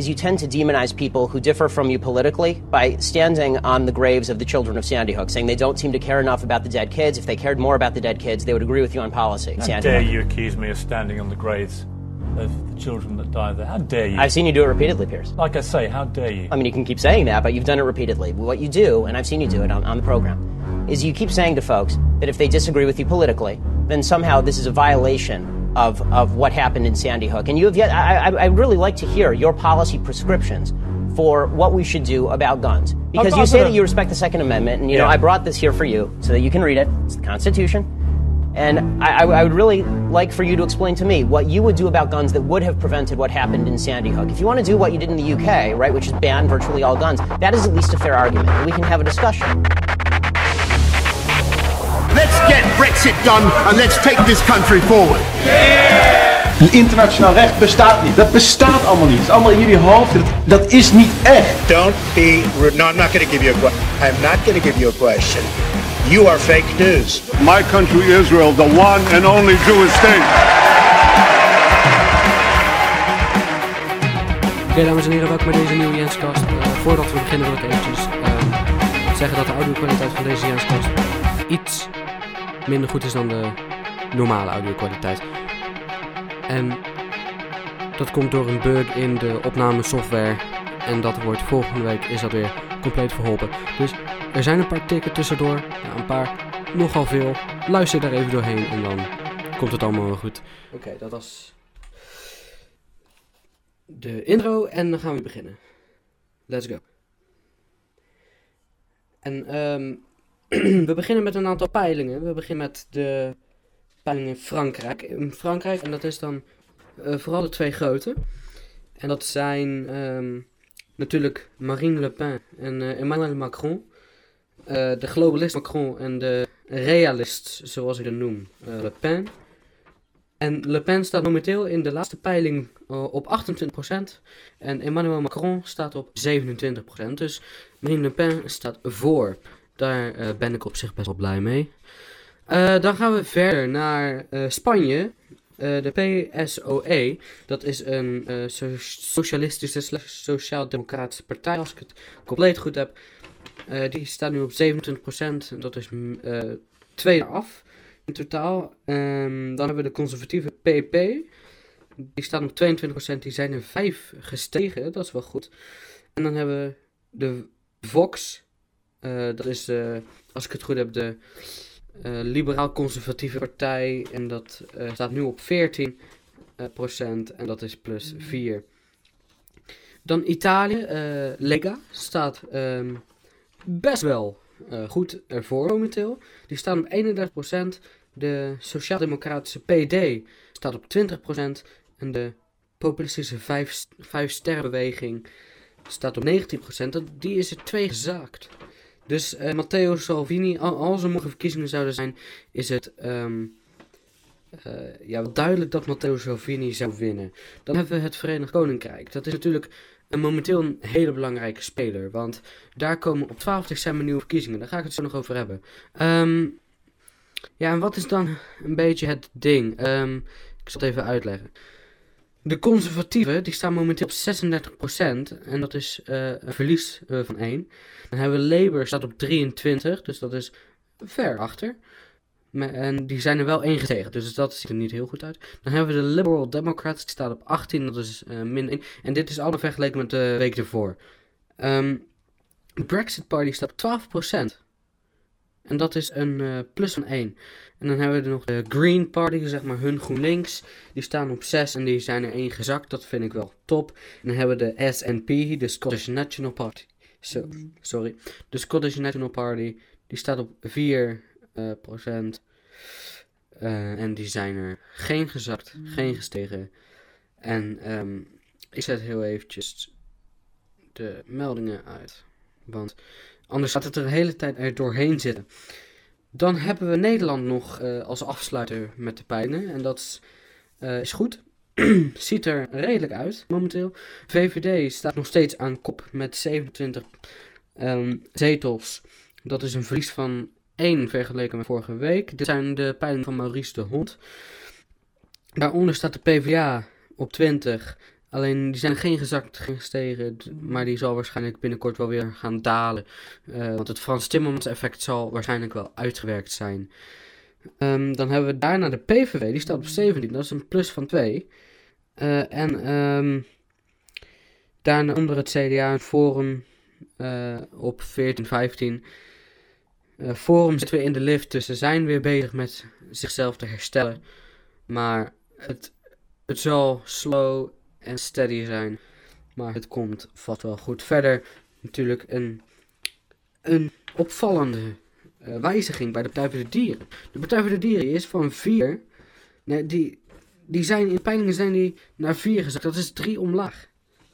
is you tend to demonize people who differ from you politically by standing on the graves of the children of Sandy Hook, saying they don't seem to care enough about the dead kids. If they cared more about the dead kids, they would agree with you on policy. How Sandy dare Hook. you accuse me of standing on the graves of the children that died there? How dare you? I've seen you do it repeatedly, Pierce. like I say, how dare you? I mean, you can keep saying that, but you've done it repeatedly. What you do, and I've seen you do it on, on the program, is you keep saying to folks that if they disagree with you politically, then somehow this is a violation of, of what happened in Sandy Hook. And you have yet, I, I, really like to hear your policy prescriptions for what we should do about guns. Because you say that you respect the Second Amendment, and you know, Yeah. I brought this here for you so that you can read it. It's the Constitution. And I, I, I would really like for you to explain to me what you would do about guns that would have prevented what happened in Sandy Hook. If you want to do what you did in the UK, right, which is ban virtually all guns, that is at least a fair argument. We can have a discussion. Let's get Brexit done and let's take this country forward. Internationaal recht bestaat niet. Dat bestaat allemaal niet. Het is allemaal in jullie hoofd. Dat, dat is niet echt. Don't be rude. No, I'm not going to give you a question. I'm not going to give you a question. You are fake news. My country, Israel, the one and only Jewish state. Oké, dames en heren, welkom bij deze nieuwe Jenskast. Eh, voordat we beginnen wil ik eventjes ehm, zeggen dat de audio-kwaliteit van deze Jenskast iets minder goed is dan de normale audio-kwaliteit. En dat komt door een bug in de opnamesoftware. En dat wordt volgende week is dat weer compleet verholpen. Dus er zijn een paar tikken tussendoor. Een paar, nogal veel. Luister daar even doorheen en dan komt het allemaal wel goed. Oké, dat was de intro en dan gaan we beginnen. Let's go. En ehm, we beginnen met een aantal peilingen. We beginnen met de peilingen in Frankrijk. In Frankrijk, en dat is dan eh, vooral de twee grote. En dat zijn ehm, natuurlijk Marine Le Pen en eh, Emmanuel Macron. Eh, de globalist Macron en de realist, zoals ik het noem, Le Pen. En Le Pen staat momenteel in de laatste peiling op 28%. En Emmanuel Macron staat op 27%. Dus Marine Le Pen staat voor. Daar eh, ben ik op zich best wel blij mee. Eh, dan gaan we verder naar eh, Spanje. De PSOE, dat is een so- socialistische slash sociaal-democratische partij, als ik het compleet goed heb. Die staat nu op 27%. Dat is mm, twee af in totaal. Ehm, dan hebben we de conservatieve PP. Die staan op 22%. Die zijn er 5 gestegen. Dat is wel goed. En dan hebben we de Vox. Eh, dat is, eh, als ik het goed heb, de eh, liberaal-conservatieve partij. En dat staat nu op 14%. eh, procent, en dat is plus 4. Dan Italië. Lega staat ehm, best wel goed ervoor momenteel. Die staan op 31%. De Sociaal-Democratische PD staat op 20%. En de populistische 5, vijf sterrenbeweging staat op 19%. Dat, die is er twee gezakt. Dus eh, Matteo Salvini, al- als er morgen verkiezingen zouden zijn, is het ehm, eh, ja, duidelijk dat Matteo Salvini zou winnen. Dan hebben we het Verenigd Koninkrijk. Dat is natuurlijk een, momenteel een hele belangrijke speler. Want daar komen op 12 december nieuwe verkiezingen. Daar ga ik het zo nog over hebben. Ehm, ja, en wat is dan een beetje het ding? Ehm, ik zal het even uitleggen. De conservatieven die staan momenteel op 36% en dat is eh, een verlies eh, van 1. Dan hebben we Labour staat op 23, dus dat is ver achter. En die zijn er wel één gestegen, dus dat ziet er niet heel goed uit. Dan hebben we de Liberal Democrats, die staat op 18, dat is eh, min 1. En dit is allemaal vergeleken met de week ervoor. Ehm, de Brexit Party staat op 12%. En dat is een eh, plus van 1. En dan hebben we er nog de Green Party, zeg maar hun GroenLinks. Die staan op 6 en die zijn er 1 gezakt. Dat vind ik wel top. En dan hebben we de SNP, de Scottish National Party. Zo, sorry. De Scottish National Party, die staat op 4 eh, procent. Eh, en die zijn er geen gezakt, geen gestegen. En ehm, ik zet heel eventjes de meldingen uit. Want anders gaat het er de hele tijd er doorheen zitten. Dan hebben we Nederland nog eh, als afsluiter met de pijlen. En dat is, eh, is goed. Ziet er redelijk uit momenteel. VVD staat nog steeds aan kop met 27 ehm, zetels. Dat is een verlies van 1 vergeleken met vorige week. Dit zijn de pijlen van Maurice de Hond. Daaronder staat de PvdA op 20. Alleen die zijn geen gezakt, gestegen, maar die zal waarschijnlijk binnenkort wel weer gaan dalen. Eh, want het Frans Timmermans effect zal waarschijnlijk wel uitgewerkt zijn. Ehm, dan hebben we daarna de PVV, die staat op 17, dat is een plus van 2. Eh, en ehm, daarna onder het CDA een Forum eh, op 14, 15. Eh, Forum zit weer in de lift, dus ze zijn weer bezig met zichzelf te herstellen. Maar het, het zal slow en steady zijn. Maar het komt vast wel goed. Verder natuurlijk een, een opvallende eh, wijziging bij de Partij voor de Dieren. De Partij voor de Dieren is van 4. Nee, die, die zijn in peilingen zijn die naar 4 gezakt. Dat is 3 omlaag.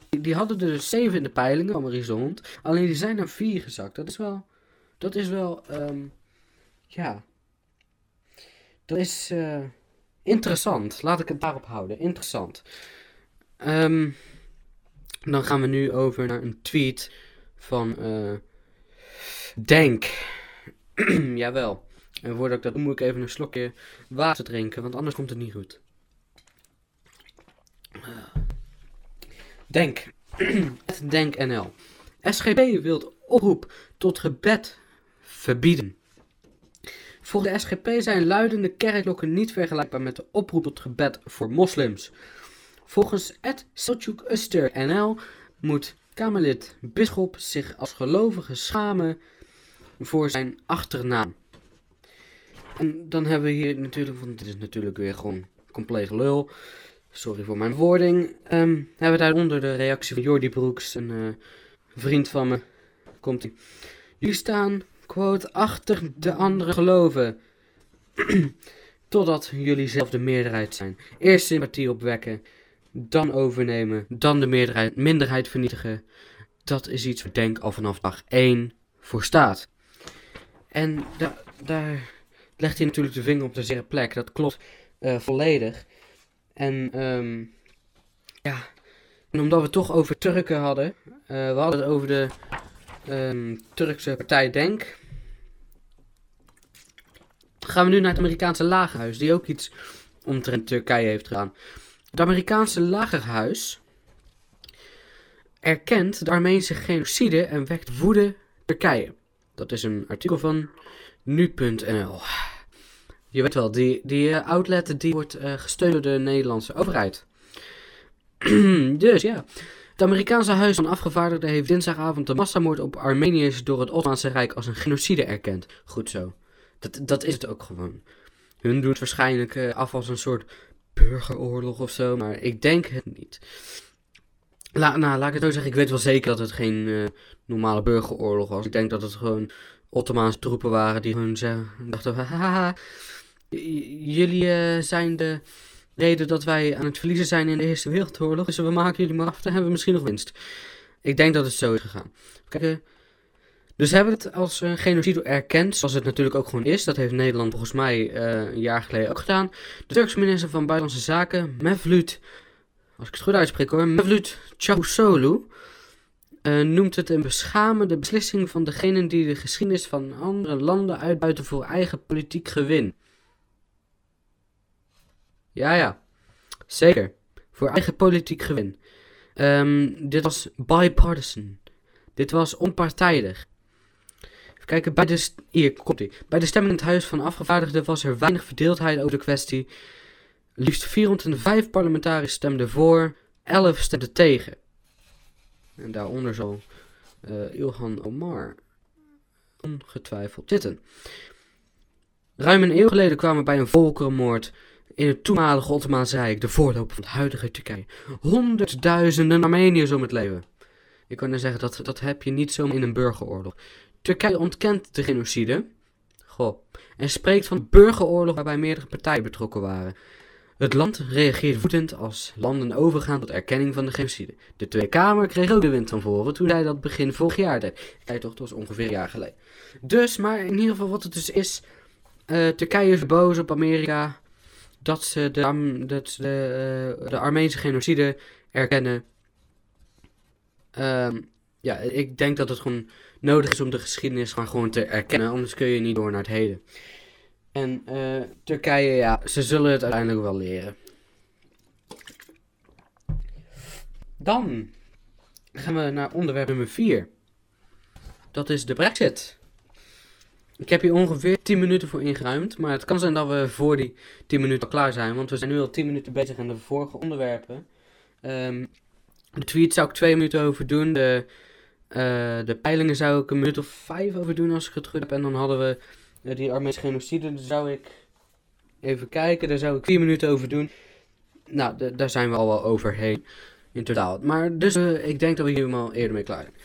Die, die hadden er dus 7 in de peilingen van. Alleen die zijn naar 4 gezakt. Dat is wel. Dat is wel. ehm, ja. Dat is eh, interessant. Laat ik het daarop houden. Interessant. Ehm, dan gaan we nu over naar een tweet van eh Denk. Jawel. En voordat ik dat doe, moet ik even een slokje water drinken, want anders komt het niet goed. Denk. Denk NL. SGP wil oproep tot gebed verbieden. Volgens de SGP zijn luidende kerkklokken niet vergelijkbaar met de oproep tot gebed voor moslims. Volgens Selçuk Uster NL moet Kamerlid Bisschop zich als gelovige schamen voor zijn achternaam. En dan hebben we hier natuurlijk, want dit is natuurlijk weer gewoon compleet lul. Sorry voor mijn wording. Ehm, hebben we daaronder de reactie van Jordi Broeks, een eh, vriend van me. Komt ie. Jullie staan, quote, achter de andere geloven. Totdat jullie zelf de meerderheid zijn. Eerst sympathie opwekken, dan overnemen, dan de meerderheid, minderheid vernietigen. Dat is iets waar Denk al vanaf dag 1 voor staat. En da- daar legt hij natuurlijk de vinger op de zere plek. Dat klopt eh, volledig. En ehm, ja, en omdat we het toch over Turken hadden. eh, we hadden het over de ehm, Turkse partij Denk. Gaan we nu naar het Amerikaanse lagerhuis, die ook iets omtrent Turkije heeft gedaan. Het Amerikaanse lagerhuis erkent de Armeense genocide en wekt woede Turkije. Dat is een artikel van nu.nl. Je weet wel, die, die eh, outlet die wordt eh, gesteund door de Nederlandse overheid. dus ja. Het Amerikaanse Huis van Afgevaardigden heeft dinsdagavond de massamoord op Armeniërs door het Ottomaanse Rijk als een genocide erkend. Goed zo. Dat, dat is het ook gewoon. Hun doen het waarschijnlijk eh, af als een soort burgeroorlog of zo, maar ik denk het niet. La, nou, laat ik het zo zeggen, ik weet wel zeker dat het geen eh, normale burgeroorlog was. Ik denk dat het gewoon Ottomaanse troepen waren die ze- dachten, haha, jullie eh, zijn de reden dat wij aan het verliezen zijn in de Eerste Wereldoorlog, dus we maken jullie maar af, dan hebben we misschien nog winst. Ik denk dat het zo is gegaan. Kijk, eh, dus hebben het als een genocide erkend, zoals het natuurlijk ook gewoon is. Dat heeft Nederland volgens mij eh, een jaar geleden ook gedaan. De Turkse minister van Buitenlandse Zaken, Mevlut, als ik het goed uitspreek hoor, Mevlut Çavuşoğlu, eh, noemt het een beschamende beslissing van degenen die de geschiedenis van andere landen uitbuiten voor eigen politiek gewin. Ja, ja, zeker. Voor eigen politiek gewin. Ehm, dit was bipartisan. Dit was onpartijdig. Kijken, bij de, hier komt. Bij de stemming in het Huis van Afgevaardigden was er weinig verdeeldheid over de kwestie. Liefst 405 parlementariërs stemden voor, 11 stemden tegen. En daaronder zal eh, Ilhan Omar ongetwijfeld zitten. Ruim een eeuw geleden kwamen bij een volkerenmoord in het toenmalige Ottomaanse Rijk, de voorloper van het huidige Turkije, honderdduizenden Armeniërs om het leven. Ik kan er zeggen, dat, dat heb je niet zomaar in een burgeroorlog. Turkije ontkent de genocide. Goh. En spreekt van burgeroorlog waarbij meerdere partijen betrokken waren. Het land reageert woedend als landen overgaan tot erkenning van de genocide. De Tweede Kamer kreeg ook de wind van voren toen hij dat begin vorig jaar deed. Kijk toch, dat was ongeveer een jaar geleden. Dus, maar in ieder geval wat het dus is. eh, Turkije is boos op Amerika dat ze de, dat de, eh, de Armeense genocide erkennen. Ehm, ja, ik denk dat het gewoon nodig is om de geschiedenis maar gewoon te erkennen, anders kun je niet door naar het heden. En eh, Turkije, ja, ze zullen het uiteindelijk wel leren. Dan gaan we naar onderwerp nummer 4. Dat is de Brexit. Ik heb hier ongeveer 10 minuten voor ingeruimd, maar het kan zijn dat we voor die 10 minuten al klaar zijn, want we zijn nu al 10 minuten bezig aan de vorige onderwerpen. Ehm, de tweet zou ik 2 minuten over doen, de, de peilingen zou ik een minuut of 5 over doen als ik het goed heb, en dan hadden we eh, die Armeense genocide, daar zou ik even kijken, daar zou ik 4 minuten over doen. Nou, daar zijn we al wel overheen in totaal. Maar dus eh, ik denk dat we hier helemaal eerder mee klaar zijn.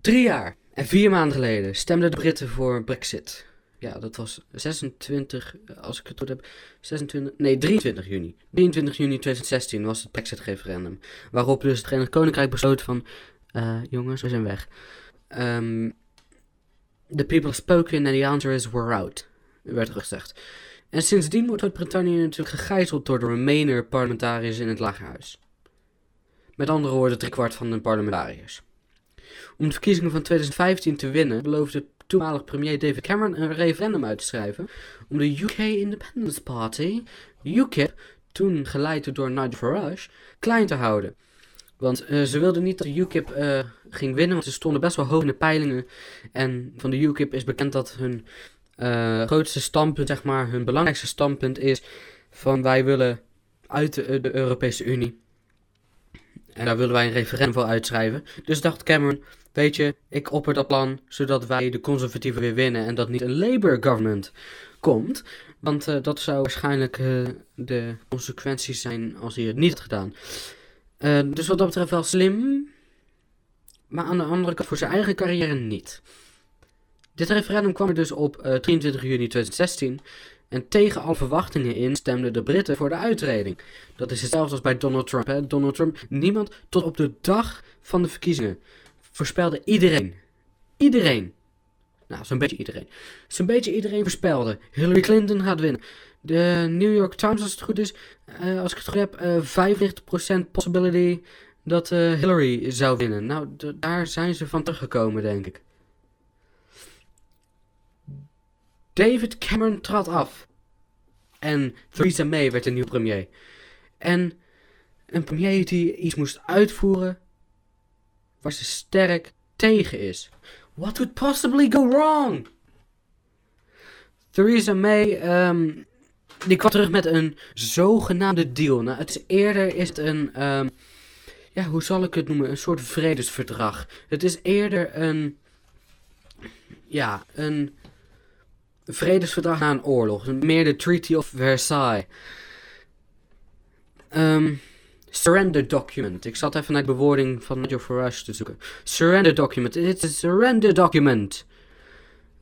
Drie jaar en vier maanden geleden stemden de Britten voor Brexit. Ja, dat was 26, eh, als ik het goed heb, 26, nee 23 juni. 23 juni 2016 was het Brexit-referendum. Waarop dus het Verenigd Koninkrijk besloot van, eh, jongens, we zijn weg. Ehm the people have spoken and the answer is we're out, werd er gezegd. En sindsdien wordt Groot-Brittannië natuurlijk gegijzeld door de Remainer parlementariërs in het Lagerhuis. Met andere woorden, driekwart van de parlementariërs. Om de verkiezingen van 2015 te winnen, beloofde toenmalig premier David Cameron een referendum uit te schrijven om de UK Independence Party, UKIP, toen geleid door Nigel Farage, klein te houden. Want eh, ze wilden niet dat de UKIP eh, ging winnen, want ze stonden best wel hoog in de peilingen. En van de UKIP is bekend dat hun eh, grootste standpunt, zeg maar, hun belangrijkste standpunt is van wij willen uit de, de Europese Unie. En daar willen wij een referendum voor uitschrijven. Dus dacht Cameron, weet je, ik opper dat plan zodat wij de conservatieven weer winnen en dat niet een Labour government komt. Want dat zou waarschijnlijk de consequenties zijn als hij het niet had gedaan. Eh, dus wat dat betreft wel slim, maar aan de andere kant voor zijn eigen carrière niet. Dit referendum kwam er dus op eh, 23 juni 2016 en tegen alle verwachtingen in stemden de Britten voor de uittreding. Dat is hetzelfde als bij Donald Trump. Donald Trump, niemand tot op de dag van de verkiezingen voorspelde iedereen. Iedereen. Nou, zo'n beetje iedereen. Zo'n beetje iedereen voorspelde. Hillary Clinton gaat winnen. De New York Times, als het goed is, eh, als ik het goed heb, eh 95% possibility dat eh, Hillary zou winnen. Nou, daar zijn ze van teruggekomen, denk ik. David Cameron trad af. En Theresa May werd de nieuwe premier. En een premier die iets moest uitvoeren waar ze sterk tegen is. What could possibly go wrong? Theresa May, ehm, die kwam terug met een zogenaamde deal. Nou, het is eerder is het een, ehm, ja, hoe zal ik het noemen? Een soort vredesverdrag. Het is eerder een, ja, een vredesverdrag na een oorlog. Meer de Treaty of Versailles. Ehm, surrender document. Ik zat even naar de bewoording van Nigel Farage te zoeken. Surrender document. It's a surrender document.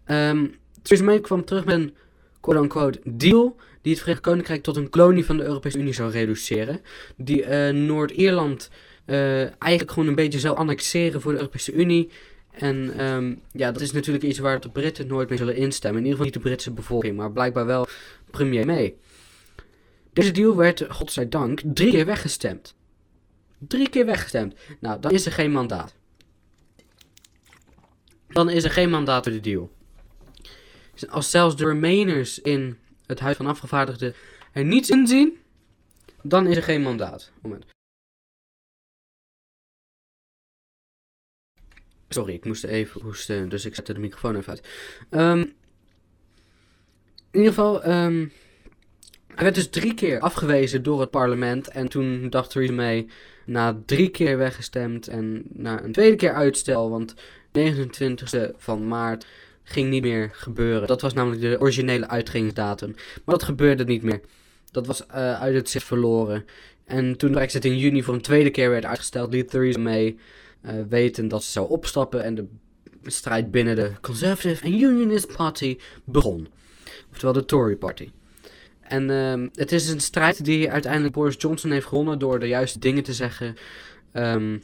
Ehm Theresa kwam terug met een quote-unquote deal die het Verenigd Koninkrijk tot een kolonie van de Europese Unie zou reduceren. Die eh, Noord-Ierland eh, eigenlijk gewoon een beetje zou annexeren voor de Europese Unie. En ehm, ja, dat is natuurlijk iets waar de Britten nooit mee zullen instemmen. In ieder geval niet de Britse bevolking, maar blijkbaar wel premier May. Deze deal werd, godzijdank, drie keer weggestemd. Drie keer weggestemd. Nou, dan is er geen mandaat. Dan is er geen mandaat voor de deal. Als zelfs de Remainers in het Huis van Afgevaardigden er niets in zien, dan is er geen mandaat. Moment. Sorry, ik moest even hoesten, dus ik zette de microfoon even uit. Ehm, in ieder geval, ehm, hij werd dus drie keer afgewezen door het parlement. En toen dacht Theresa May, na drie keer weggestemd en na een tweede keer uitstel, want 29e van maart ging niet meer gebeuren. Dat was namelijk de originele uitgelingsdatum. Maar dat gebeurde niet meer. Dat was eh, uit het zicht verloren. En toen de Brexit in juni voor een tweede keer werd uitgesteld, liet Theresa May eh, weten dat ze zou opstappen en de strijd binnen de Conservative and Unionist Party begon. Oftewel de Tory Party. En ehm, het is een strijd die uiteindelijk Boris Johnson heeft gewonnen door de juiste dingen te zeggen. Ehm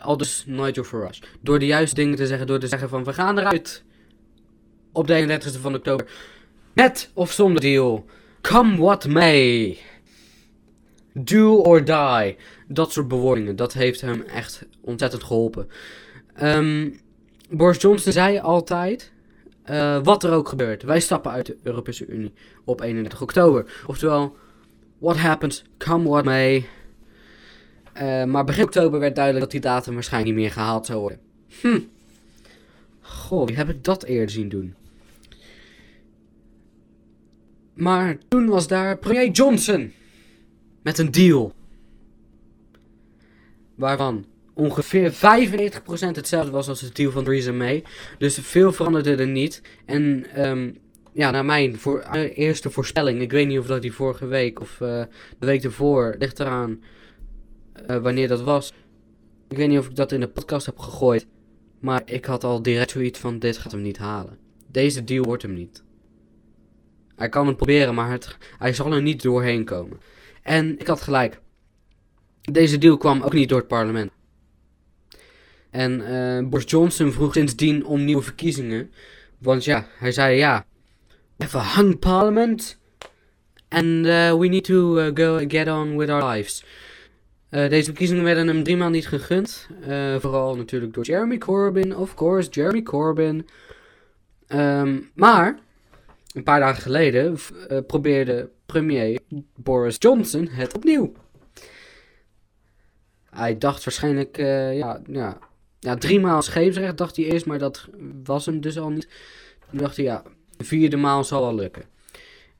al dus Nigel Farage. Door de juiste dingen te zeggen, door te zeggen van we gaan eruit. Op de 31ste van oktober. Met of zonder deal. Come what may. Do or die. Dat soort bewoordingen. Dat heeft hem echt ontzettend geholpen. Ehm, Boris Johnson zei altijd. eh, wat er ook gebeurt. Wij stappen uit de Europese Unie op 31 oktober. Oftewel, what happens, come what may. Eh, maar begin oktober werd duidelijk dat die datum waarschijnlijk niet meer gehaald zou worden. Hm. Goh, wie heb ik dat eerder zien doen? Maar toen was daar premier Johnson. Met een deal. Waarvan ongeveer 95% hetzelfde was als het deal van Theresa May. Dus veel veranderde er niet. En ehm, ja, naar mijn voor, eerste voorspelling. Ik weet niet of dat die vorige week of eh, de week ervoor. Ligt eraan eh, wanneer dat was. Ik weet niet of ik dat in de podcast heb gegooid. Maar ik had al direct zoiets van: dit gaat hem niet halen. Deze deal wordt hem niet. Hij kan het proberen, maar hij zal er niet doorheen komen. En ik had gelijk. Deze deal kwam ook niet door het parlement. En eh, Boris Johnson vroeg sindsdien om nieuwe verkiezingen. Want ja, hij zei ja. A hung parliament. And uh, we need to uh, go get on with our lives. Uh, deze verkiezingen werden hem drie maanden niet gegund. Uh, vooral natuurlijk door Jeremy Corbyn, of course, Jeremy Corbyn. Um, maar, een paar dagen geleden uh, probeerde premier Boris Johnson het opnieuw. Hij dacht waarschijnlijk, ja, ja, ja, drie maal scheepsrecht dacht hij eerst, maar dat was hem dus al niet. Toen dacht hij, ja, de vierde maal zal wel lukken.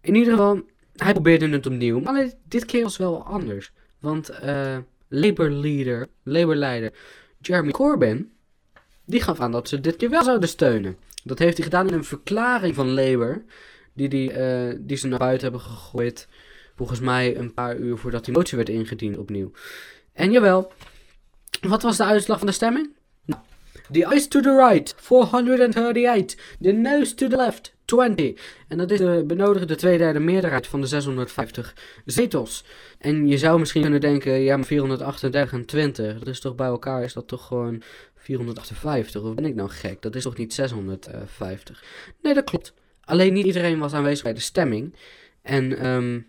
In ieder geval, hij probeerde het opnieuw, maar dit keer was wel anders. Want uh, Labour leader, Labour leider Jeremy Corbyn, die gaf aan dat ze dit keer wel zouden steunen. Dat heeft hij gedaan in een verklaring van Labour, die, die, uh, die ze naar buiten hebben gegooid. Volgens mij een paar uur voordat die motie werd ingediend opnieuw. En jawel, wat was de uitslag van de stemming? Nou, the eyes to the right, 438. The nose to the left, 20. En dat is de benodigde tweederde meerderheid van de 650 zetels. En je zou misschien kunnen denken, ja, maar 438 en 20, dat is toch bij elkaar, is dat toch gewoon 458? Of ben ik nou gek? Dat is toch niet 650? Nee, dat klopt. Alleen niet iedereen was aanwezig bij de stemming. En um,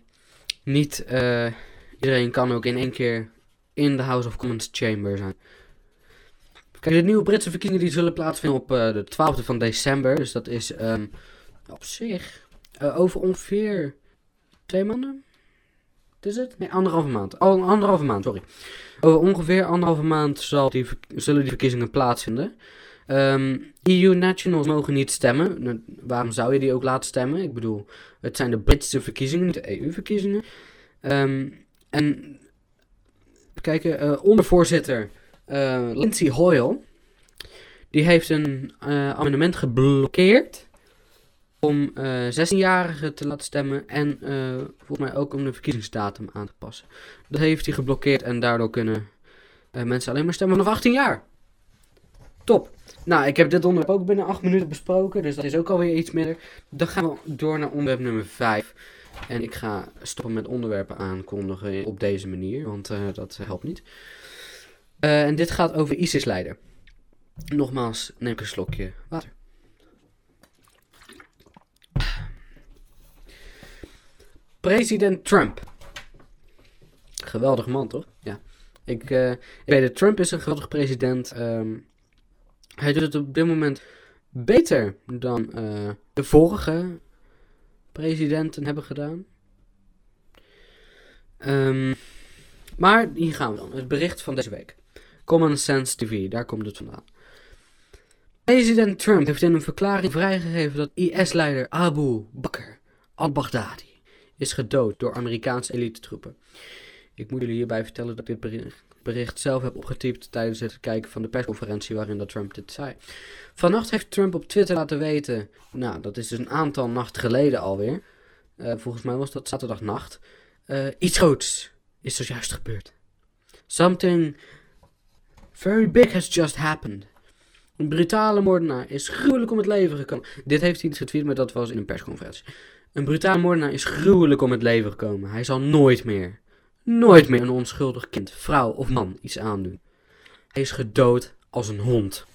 niet uh, iedereen kan ook in één keer in de House of Commons chamber zijn. Kijk, de nieuwe Britse verkiezingen die zullen plaatsvinden op uh, de 12e van december. Dus dat is um, op zich uh, over ongeveer twee maanden. Is het? Nee, anderhalve maand. Oh, anderhalve maand, sorry. Over ongeveer anderhalve maand zal die, zullen die verkiezingen plaatsvinden. Um, EU nationals mogen niet stemmen. Nou, waarom zou je die ook laten stemmen? Ik bedoel, het zijn de Britse verkiezingen, niet de EU-verkiezingen. Um, en kijken, uh, ondervoorzitter uh, Lindsay Hoyle, die heeft een amendement geblokkeerd om uh, 16-jarigen te laten stemmen en uh, volgens mij ook om de verkiezingsdatum aan te passen. Dat heeft hij geblokkeerd en daardoor kunnen uh, mensen alleen maar stemmen vanaf 18 jaar. Top. Nou, ik heb dit onderwerp ook binnen 8 minuten besproken, dus dat is ook alweer iets minder. Dan gaan we door naar onderwerp nummer 5. En ik ga stoppen met onderwerpen aankondigen op deze manier, want dat helpt niet. En dit gaat over ISIS-leider. Nogmaals, neem ik een slokje water. President Trump. Geweldig man, toch? Ja. Ik, uh, ik weet het, Trump is een geweldig president. Um, hij doet het op dit moment beter dan uh, de vorige presidenten hebben gedaan. Um, maar hier gaan we dan. Het bericht van deze week. Common Sense TV, daar komt het vandaan. President Trump heeft in een verklaring vrijgegeven dat IS-leider Abu Bakr al-Baghdadi is gedood door Amerikaanse elitetroepen. Ik moet jullie hierbij vertellen dat ik dit bericht, zelf heb opgetypt tijdens het kijken van de persconferentie waarin dat Trump dit zei. Vannacht heeft Trump op Twitter laten weten, nou dat is dus een aantal nachten geleden alweer, uh, volgens mij was dat zaterdagnacht, uh, iets groots is zojuist gebeurd. Something very big has just happened. Een brutale moordenaar is gruwelijk om het leven gekomen. Dit heeft hij niet getweet, maar dat was in een persconferentie. Een brutale moordenaar is gruwelijk om het leven gekomen. Hij zal nooit meer, nooit meer een onschuldig kind, vrouw of man iets aandoen. Hij is gedood als een hond.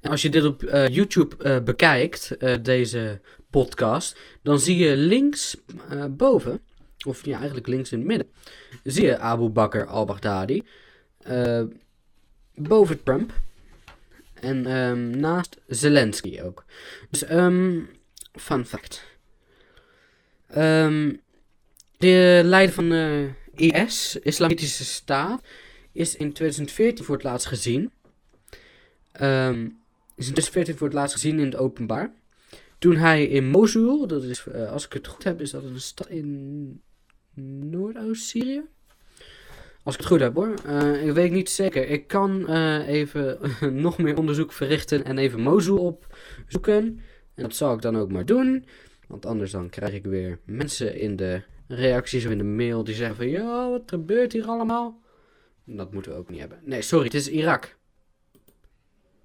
En als je dit op uh, YouTube uh, bekijkt, uh, deze podcast, dan zie je links boven, of ja, eigenlijk links in het midden, zie je Abu Bakr al-Baghdadi. boven Trump. En um, naast Zelensky ook. Dus, um, fun fact. Um, de leider van uh, IS, Islamitische Staat, is in 2014 voor het laatst gezien. Ehm, is in 2014 voor het laatst gezien in het openbaar. Toen hij in Mosul, dat is, eh, als ik het goed heb, is dat een stad in Noordoost-Syrië? Als ik het goed heb hoor. Eh, ik weet niet zeker. Ik kan eh, even nog meer onderzoek verrichten en even Mosul opzoeken. En dat zal ik dan ook maar doen. Want anders dan krijg ik weer mensen in de reacties of in de mail die zeggen van... Ja, wat gebeurt hier allemaal? Dat moeten we ook niet hebben. Nee, sorry, het is Irak.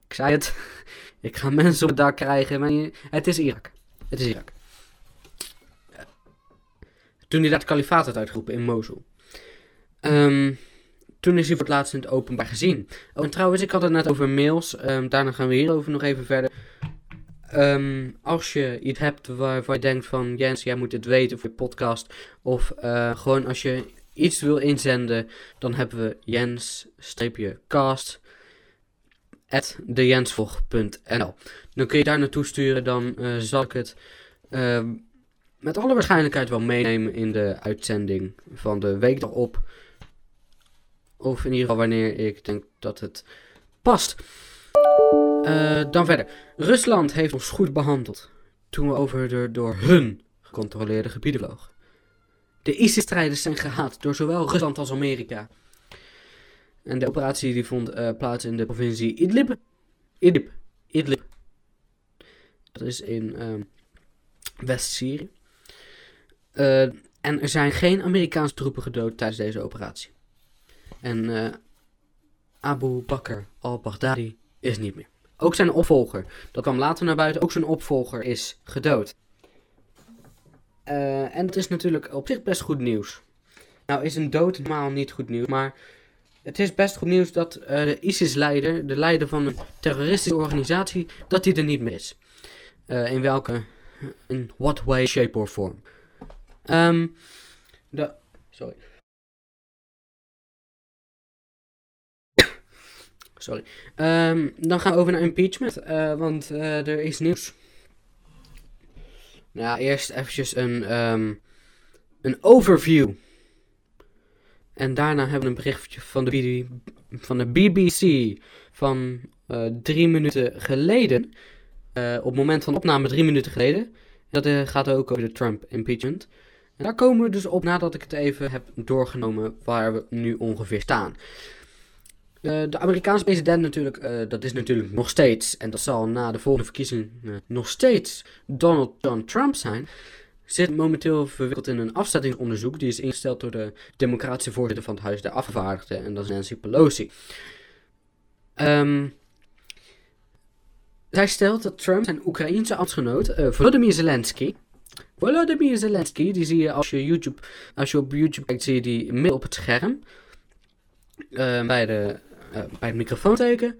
Ik zei het. Ik ga mensen op het dak krijgen. Het is Irak. Het is Irak. Toen hij dat kalifaat had uitgeroepen in Mosul. Ehm, toen is hij voor het laatst in het openbaar gezien. Oh, en trouwens, ik had het net over mails. Ehm, daarna gaan we hierover nog even verder. Ehm, als je iets hebt waarvan je denkt van... Jens, jij moet dit weten voor je podcast. Of eh, gewoon als je iets wil inzenden... Dan hebben we Jens-cast at dejensvog.nl Dan kun je daar naartoe sturen. Dan eh, zal ik het ehm, met alle waarschijnlijkheid wel meenemen in de uitzending van de week erop. Of in ieder geval wanneer ik denk dat het past. Eh, dan verder. Rusland heeft ons goed behandeld toen we over de door hun gecontroleerde gebieden vlogen. De ISIS-strijders zijn gehaat door zowel Rusland als Amerika. En de operatie die vond eh, plaats in de provincie Idlib. Idlib. Idlib. Dat is in ehm, West-Syrië. Eh, en er zijn geen Amerikaanse troepen gedood tijdens deze operatie. En Abu Bakr al-Baghdadi is niet meer. Ook zijn opvolger, dat kwam later naar buiten, ook zijn opvolger is gedood. Eh, en het is natuurlijk op zich best goed nieuws. Nou is een dood niet goed nieuws, maar het is best goed nieuws dat eh, de ISIS-leider, de leider van een terroristische organisatie, dat hij er niet meer is. Eh, in welke, in what way, shape or form. Ehm, de, sorry. Sorry. Ehm, dan gaan we over naar impeachment, eh, want eh, er is nieuws. Nou, eerst eventjes een, ehm, een overview. En daarna hebben we een berichtje van de, van de BBC van eh, drie minuten geleden. Op het moment van opname drie minuten geleden. Dat gaat ook over de Trump impeachment. En daar komen we dus op nadat ik het even heb doorgenomen waar we nu ongeveer staan. Eh, de Amerikaanse president natuurlijk, eh, dat is natuurlijk nog steeds, en dat zal na de volgende verkiezingen eh, nog steeds Donald Trump zijn, zit momenteel verwikkeld in een afzettingsonderzoek. Die is ingesteld door de democratische voorzitter van het Huis der Afgevaardigden, en dat is Nancy Pelosi. Ehm, zij stelt dat Trump zijn Oekraïense ambtsgenoot, eh, Volodymyr Zelensky, Volodymyr Zelensky, die zie je als je, YouTube, op YouTube kijkt, zie je die midden op het scherm. eh, bij, de, eh, bij het microfoonteken.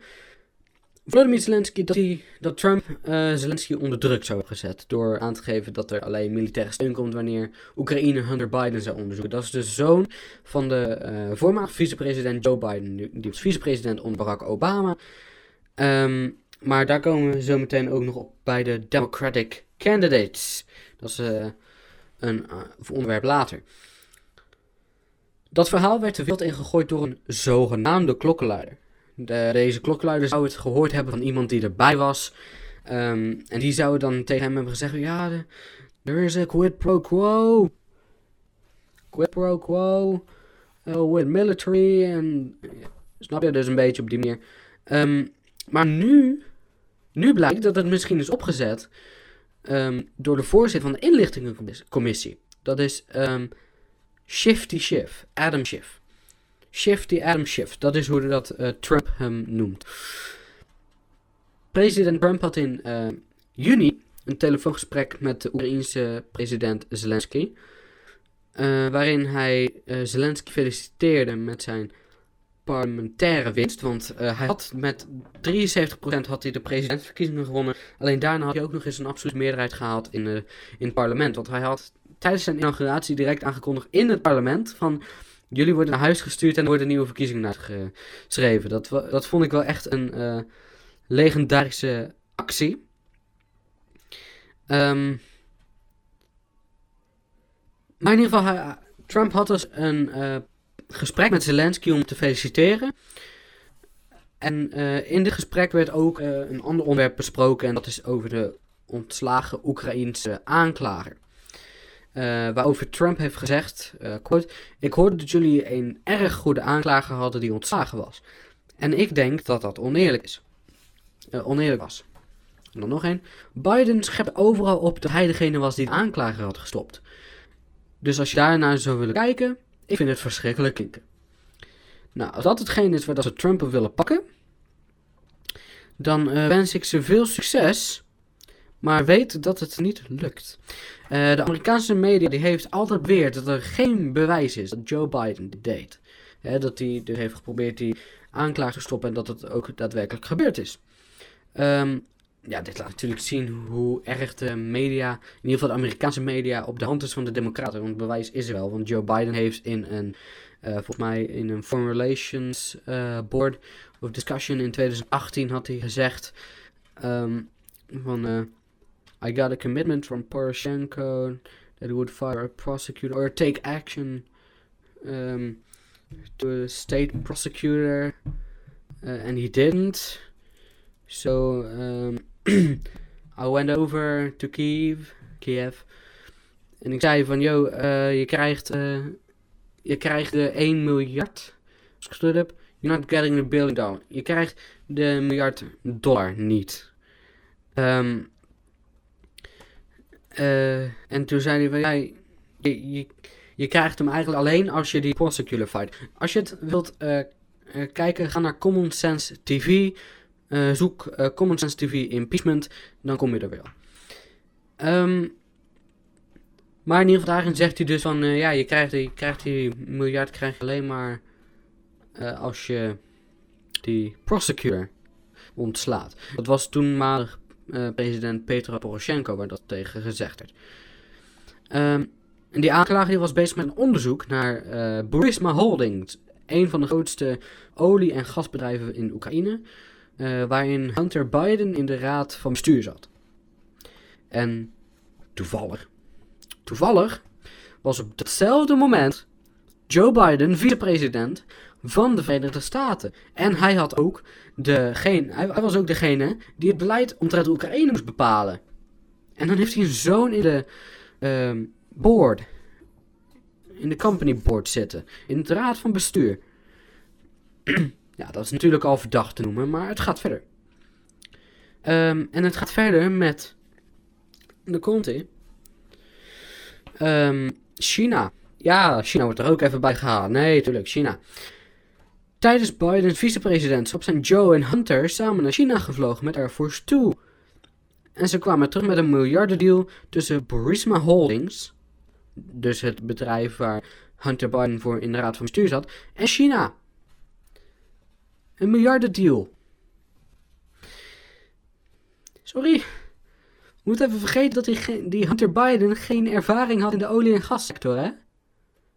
Volodymyr Zelensky, dat, dat Trump eh, Zelensky onder druk zou hebben gezet. Door aan te geven dat er alleen militaire steun komt wanneer Oekraïne Hunter Biden zou onderzoeken. Dat is de zoon van de eh voormalig vicepresident Joe Biden. Die was vicepresident onder Barack Obama. Ehm, maar daar komen we zo meteen ook nog op bij de Democratic Candidates. Dat is een onderwerp later. Dat verhaal werd de wereld ingegooid door een zogenaamde klokkenluider. De- deze klokkenluider zou het gehoord hebben van iemand die erbij was. Ehm, en die zou dan tegen hem hebben gezegd: Ja, er is een quid pro quo. Quid pro quo. uh, with military. En. Snap je? Dus een beetje op die manier. Ehm, maar nu. Nu blijkt dat het misschien is opgezet. ehm, door de voorzitter van de inlichtingencommissie. Dat is. Shifty Schiff. Adam Schiff. Shifty Adam Schiff. Dat is hoe dat eh, Trump hem noemt. President Trump had in eh, juni een telefoongesprek met de Oekraïense president Zelensky. eh, waarin hij Zelensky feliciteerde met zijn parlementaire winst. Want hij had met 73% had hij de presidentsverkiezingen gewonnen. Alleen daarna had hij ook nog eens een absolute meerderheid gehaald in, in het parlement. Want hij had tijdens zijn inauguratie direct aangekondigd in het parlement van... Jullie worden naar huis gestuurd en er worden nieuwe verkiezingen uitgeschreven. Dat, dat vond ik wel echt een eh, legendarische actie. Ehm, maar in ieder geval, Trump had dus een eh, gesprek met Zelensky om te feliciteren. En eh, in dit gesprek werd ook een ander onderwerp besproken. En dat is over de ontslagen Oekraïense aanklager. Eh, waarover Trump heeft gezegd, eh, quote, Ik hoorde dat jullie een erg goede aanklager hadden die ontslagen was. En ik denk dat dat oneerlijk is. Eh, oneerlijk was. En dan nog één. Biden schept overal op dat hij degene was die de aanklager had gestopt. Dus als je daarnaar zou willen kijken, ik vind het verschrikkelijk klinken. Nou, als dat hetgeen is waar dat ze Trump willen pakken, dan eh, wens ik ze veel succes, maar weet dat het niet lukt. Eh, de Amerikaanse media die heeft altijd beweerd dat er geen bewijs is dat Joe Biden dit deed. Dat hij dus heeft geprobeerd die aanklager te stoppen en dat het ook daadwerkelijk gebeurd is. Ehm, ja, dit laat natuurlijk zien hoe erg de media, in ieder geval de Amerikaanse media, op de hand is van de Democraten. Want bewijs is er wel, want Joe Biden heeft in een, eh, volgens mij in een Foreign Relations eh, Board of Discussion in 2018 had hij gezegd ehm, van I got a commitment from Poroshenko that would fire a prosecutor or take action um, to a state prosecutor uh, and he didn't. So um, I went over to Kiev, Kiev. En ik zei van, yo, eh, je krijgt, eh, je krijgt de 1 miljard, als ik heb. You're not getting the billion dollar. Je krijgt de miljard dollar niet. Ehm, eh, en toen zei hij van, je, krijgt hem eigenlijk alleen als je die prosecutor fight. Als je het wilt eh, eh, kijken, ga naar Common Sense TV. Zoek Common Sense TV impeachment, dan kom je er wel. Ehm, maar in ieder geval daarin zegt hij dus van, ja, je krijgt, je krijgt die miljard krijg je alleen maar als je die prosecutor ontslaat. Dat was toenmalig eh, president Petro Poroshenko waar dat tegen gezegd werd. Ehm, die aanklager die was bezig met een onderzoek naar eh Burisma Holdings, een van de grootste olie- en gasbedrijven in Oekraïne, eh, waarin Hunter Biden in de raad van bestuur zat. En toevallig, toevallig was op datzelfde moment Joe Biden vicepresident van de Verenigde Staten. En hij had ook degene, hij, was ook degene die het beleid omtrent Oekraïne moest bepalen. En dan heeft hij een zoon in de ehm, board, in de company board zitten, in de raad van bestuur. ja, dat is natuurlijk al verdacht te noemen, maar het gaat verder. Ehm, en het gaat verder met, de komt ie, Ehm, China. Ja, China wordt er ook even bij gehaald. Nee, tuurlijk, China. Tijdens Bidens vicepresidentschap zijn Joe en Hunter samen naar China gevlogen met Air Force Two. En ze kwamen terug met een miljardendeal tussen Burisma Holdings, dus het bedrijf waar Hunter Biden voor in de raad van bestuur zat, en China. Een miljardendeal. Sorry. We moeten even vergeten dat die, die Hunter Biden geen ervaring had in de olie- en gassector, hè?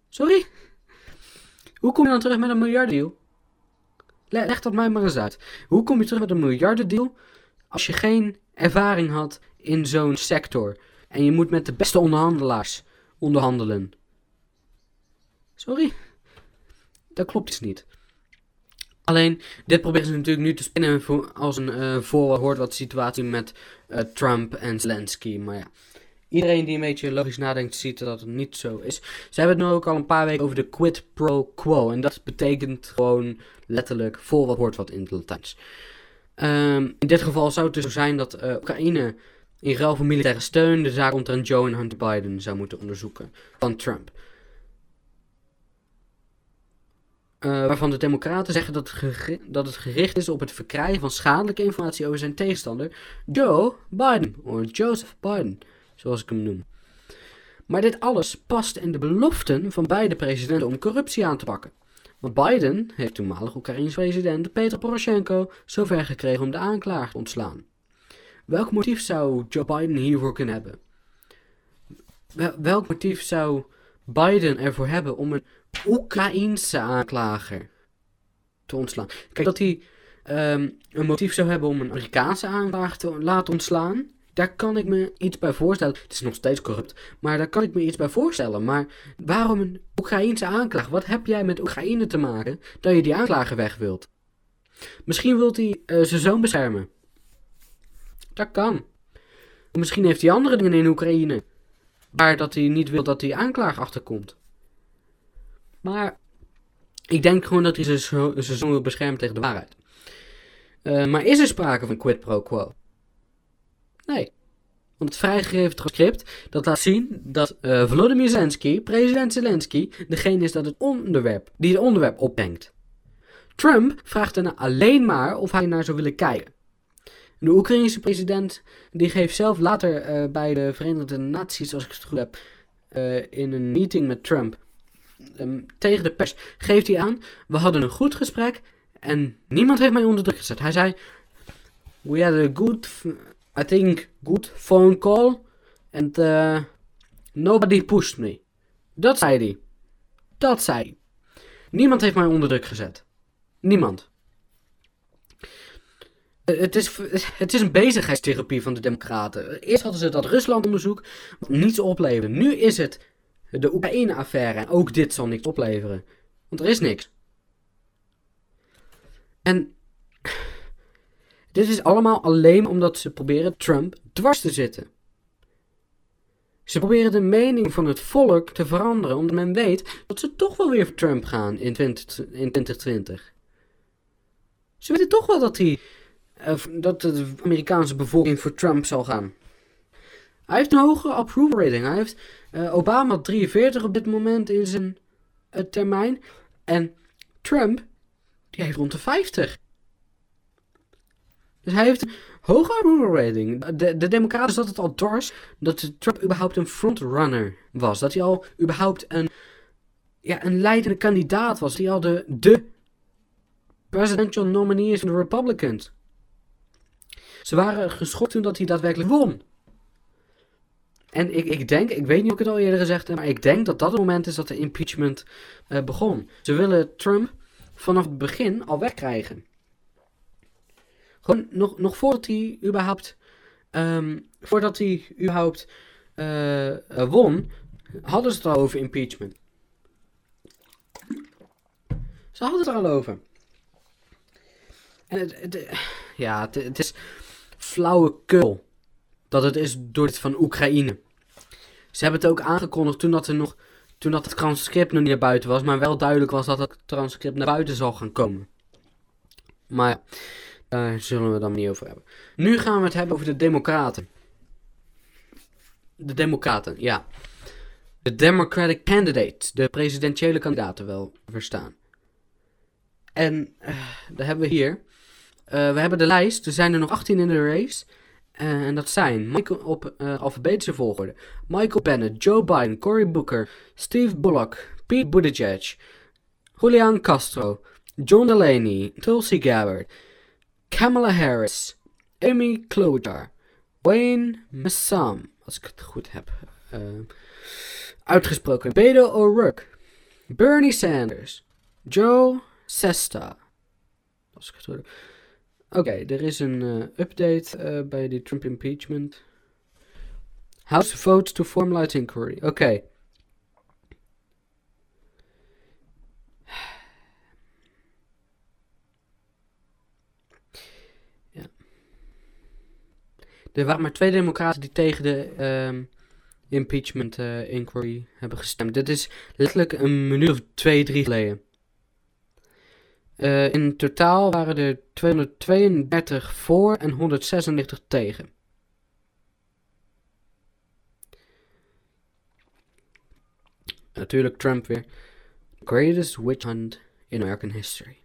Sorry? Hoe kom je dan terug met een miljardendeal? Le- leg dat mij maar eens uit. Hoe kom je terug met een miljardendeal als je geen ervaring had in zo'n sector en je moet met de beste onderhandelaars onderhandelen? Sorry? Dat klopt dus niet. Alleen, dit proberen ze natuurlijk nu te spinnen als een eh voorhoort wat situatie met eh, Trump en Zelensky. Maar ja, iedereen die een beetje logisch nadenkt ziet dat het niet zo is. Ze hebben het nu ook al een paar weken over de quid pro quo. En dat betekent gewoon letterlijk voor wat hoort wat in het Latijns. Ehm, in dit geval zou het dus zo zijn dat eh, Oekraïne in ruil voor militaire steun de zaak omtrent Joe en Hunter Biden zou moeten onderzoeken van Trump. Eh, waarvan de Democraten zeggen dat het, dat het gericht is op het verkrijgen van schadelijke informatie over zijn tegenstander, Joe Biden, of Joseph Biden, zoals ik hem noem. Maar dit alles past in de beloften van beide presidenten om corruptie aan te pakken. Want Biden heeft toenmalig Oekraïns president Petro Poroshenko zover gekregen om de aanklager te ontslaan. Welk motief zou Joe Biden hiervoor kunnen hebben? Wel- welk motief zou Biden ervoor hebben om een Oekraïense aanklager te ontslaan? Kijk, dat hij ehm, een motief zou hebben om een Amerikaanse aanklager te laten ontslaan, Daar kan ik me iets bij voorstellen. Het is nog steeds corrupt, maar daar kan ik me iets bij voorstellen. Maar waarom een Oekraïense aanklager? Wat heb jij met Oekraïne te maken dat je die aanklager weg wilt? Misschien wilt hij eh, zijn zoon beschermen. Dat kan. Misschien heeft hij andere dingen in Oekraïne. Waar dat hij niet wil dat die aanklager achterkomt. Maar ik denk gewoon dat hij zijn zoon wil beschermen tegen de waarheid. Eh, maar is er sprake van quid pro quo? Nee. Want het vrijgegeven transcript dat laat zien dat eh Volodymyr Zelensky, president Zelensky, degene is dat het onderwerp, die het onderwerp opbrengt. Trump vraagt daarna alleen maar of hij naar zou willen kijken. De Oekraïnse president die geeft zelf later eh, bij de Verenigde Naties, als ik het goed heb, eh, in een meeting met Trump ehm, tegen de pers, geeft hij aan: we hadden een goed gesprek en niemand heeft mij onder druk gezet. Hij zei: we had a good, I think, good phone call and uh, nobody pushed me. Dat zei hij. Dat zei hij. Niemand heeft mij onder druk gezet. Niemand. Eh, Het is, het is een bezigheidstherapie van de Democraten. Eerst hadden ze dat Rusland-onderzoek, wat niets opleverde. Nu is het de Oekraïne-affaire en ook dit zal niks opleveren. Want er is niks. En dit is allemaal alleen omdat ze proberen Trump dwars te zitten. Ze proberen de mening van het volk te veranderen, omdat men weet dat ze toch wel weer voor Trump gaan in, 20, in 2020. Ze weten toch wel dat, die, eh, dat de Amerikaanse bevolking voor Trump zal gaan. Hij heeft een hoge approval rating. Hij heeft, eh, Obama had 43 op dit moment in zijn eh, termijn. En Trump, die heeft rond de 50. Dus hij heeft een hoge approval rating. De, de Democraten zat het al dwars dat Trump überhaupt een frontrunner was. Dat hij al überhaupt een, ja, een leidende kandidaat was. Hij al de, de presidential nominee is van de Republicans. Ze waren geschokt toen dat hij daadwerkelijk won. En ik, ik denk, ik weet niet of ik het al eerder gezegd heb, maar ik denk dat dat het moment is dat de impeachment eh, begon. Ze willen Trump vanaf het begin al wegkrijgen. Nog, nog voordat hij überhaupt, ehm, voordat hij überhaupt eh, won, hadden ze het al over impeachment. Ze hadden het er al over. En het, ja, het, is flauwekul dat het is door dit van Oekraïne. Ze hebben het ook aangekondigd toen dat er nog, toen dat het transcript nog niet naar buiten was, maar wel duidelijk was dat het transcript naar buiten zal gaan komen. Maar daar zullen we dan niet over hebben. Nu gaan we het hebben over de Democraten. De Democraten, ja. De Democratic Candidates, de presidentiële kandidaten wel verstaan. En eh, daar hebben we hier. eh, we hebben de lijst, er zijn er nog 18 in de race. Eh, en dat zijn Michael op alfabetische volgorde. Michael Bennett, Joe Biden, Cory Booker, Steve Bullock, Pete Buttigieg, Julian Castro, John Delaney, Tulsi Gabbard, Kamala Harris, Amy Klobuchar, Wayne Massam, als ik het goed heb eh, uitgesproken, Beto O'Rourke, Bernie Sanders, Joe Sesta. Als ik het goed. Oké, er is een eh, update eh, bij de Trump impeachment. House votes to formalize inquiry. Oké. Er waren maar twee democraten die tegen de ehm, impeachment eh, inquiry hebben gestemd. Dit is letterlijk een minuut of twee, drie geleden. Eh, in totaal waren er 232 voor en 196 tegen. Natuurlijk Trump weer. Greatest witch hunt in American history.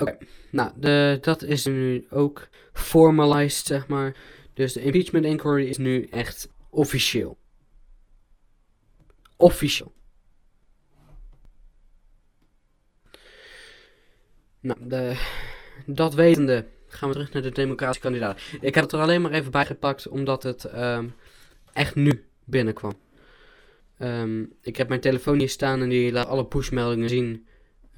Oké, nou, de, dat is nu ook formalized, zeg maar. Dus de impeachment inquiry is nu echt officieel. Officieel. Nou, de, dat wetende gaan we terug naar de democratische kandidaat. Ik heb het er alleen maar even bij gepakt omdat het ehm, echt nu binnenkwam. Ehm, ik heb mijn telefoon hier staan en die laat alle pushmeldingen zien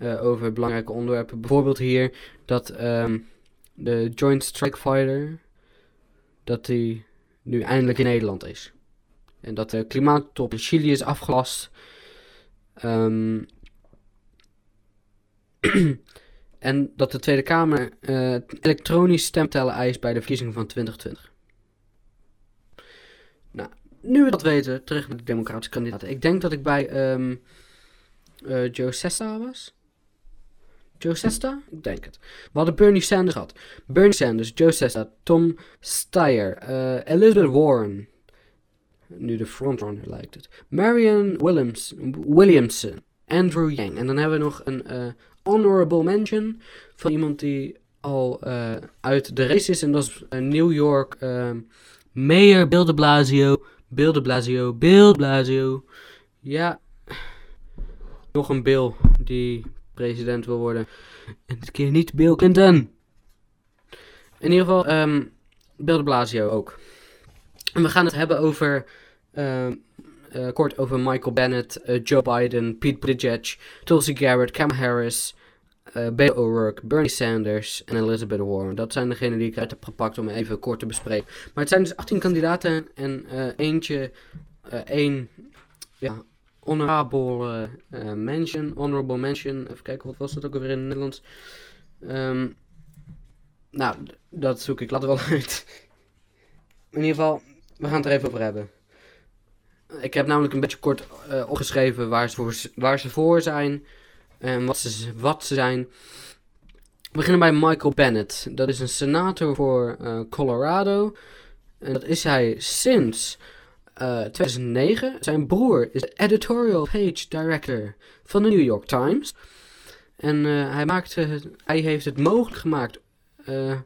eh, over belangrijke onderwerpen. Bijvoorbeeld hier dat ehm, de Joint Strike Fighter, dat die nu eindelijk in Nederland is. En dat de klimaattop in Chili is afgelast. Ehm, en dat de Tweede Kamer eh, elektronisch stemtellen eist bij de verkiezingen van 2020. Nou, nu we dat weten, terug naar de democratische kandidaten. Ik denk dat ik bij ehm, eh, Joe Sesta was. Joe Sesta? Ik denk het. We hadden Bernie Sanders gehad. Bernie Sanders, Joe Sesta, Tom Steyer, eh, Elizabeth Warren. Nu de frontrunner lijkt het. Marianne Williams, Williamson, Andrew Yang. En dan hebben we nog een eh, honorable mention van iemand die al eh, uit de race is. En dat is New York Mayor Bill de Blasio. Bill de Blasio, Bill de Blasio. Ja, nog een Bill die president wil worden. En dit keer niet Bill Clinton. In ieder geval, ehm Bill de Blasio ook. We gaan het hebben over, ehm, eh, kort over Michael Bennett, eh, Joe Biden, Pete Buttigieg, Tulsi Gabbard, Kamala Harris, eh Beto O'Rourke, Bernie Sanders en Elizabeth Warren. Dat zijn degenen die ik uit heb gepakt om even kort te bespreken. Maar het zijn dus 18 kandidaten en eentje, één, ja, honorable eh, mention, honorable mention. Even kijken, wat was dat ook alweer in het Nederlands? Ehm, nou, dat zoek ik later wel uit. In ieder geval, we gaan het er even over hebben. Ik heb namelijk een beetje kort eh, opgeschreven waar ze, voor, waar ze voor zijn en wat ze, wat ze zijn. We beginnen bij Michael Bennett. Dat is een senator voor eh, Colorado. En dat is hij sinds eh, 2009. Zijn broer is de editorial page director van de New York Times. En eh, hij, maakte hij heeft het mogelijk gemaakt. eh,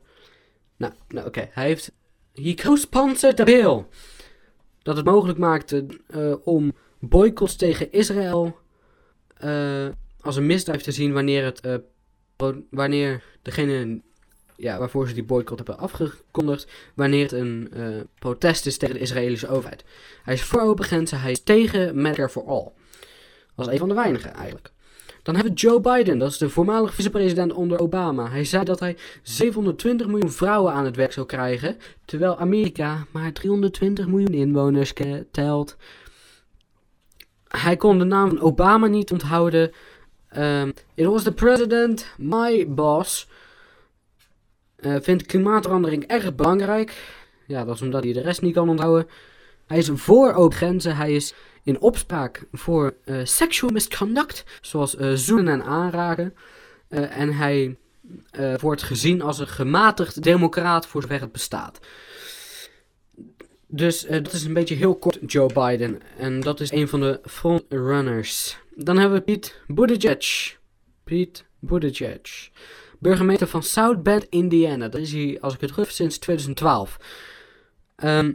nou, nou oké. Hij heeft. He co-sponsored the bill. Dat het mogelijk maakte eh, om boycotts tegen Israël. eh, als een misdrijf te zien wanneer het. eh, wanneer degene. Ja, waarvoor ze die boycott hebben afgekondigd. Wanneer het een eh, protest is tegen de Israëlische overheid. Hij is voor open grenzen. Hij is tegen Medicare for All. Dat is een van de weinigen eigenlijk. Dan hebben we Joe Biden, dat is de voormalige vicepresident onder Obama. Hij zei dat hij 720 miljoen vrouwen aan het werk zou krijgen, terwijl Amerika maar 320 miljoen inwoners telt. Hij kon de naam van Obama niet onthouden. Ehm, It was the president, my boss. Eh, vindt klimaatverandering erg belangrijk. Ja, dat is omdat hij de rest niet kan onthouden. Hij is voor open grenzen. Hij is in opspraak voor eh, sexual misconduct, zoals eh, zoenen en aanraken. En hij wordt gezien als een gematigd democraat voor zover het bestaat. Dus dat is een beetje heel kort Joe Biden. En dat is een van de frontrunners. Dan hebben we Pete Buttigieg. Pete Buttigieg. Burgemeester van South Bend, Indiana. Dat is hij, als ik het goed heb, sinds 2012. Ehm,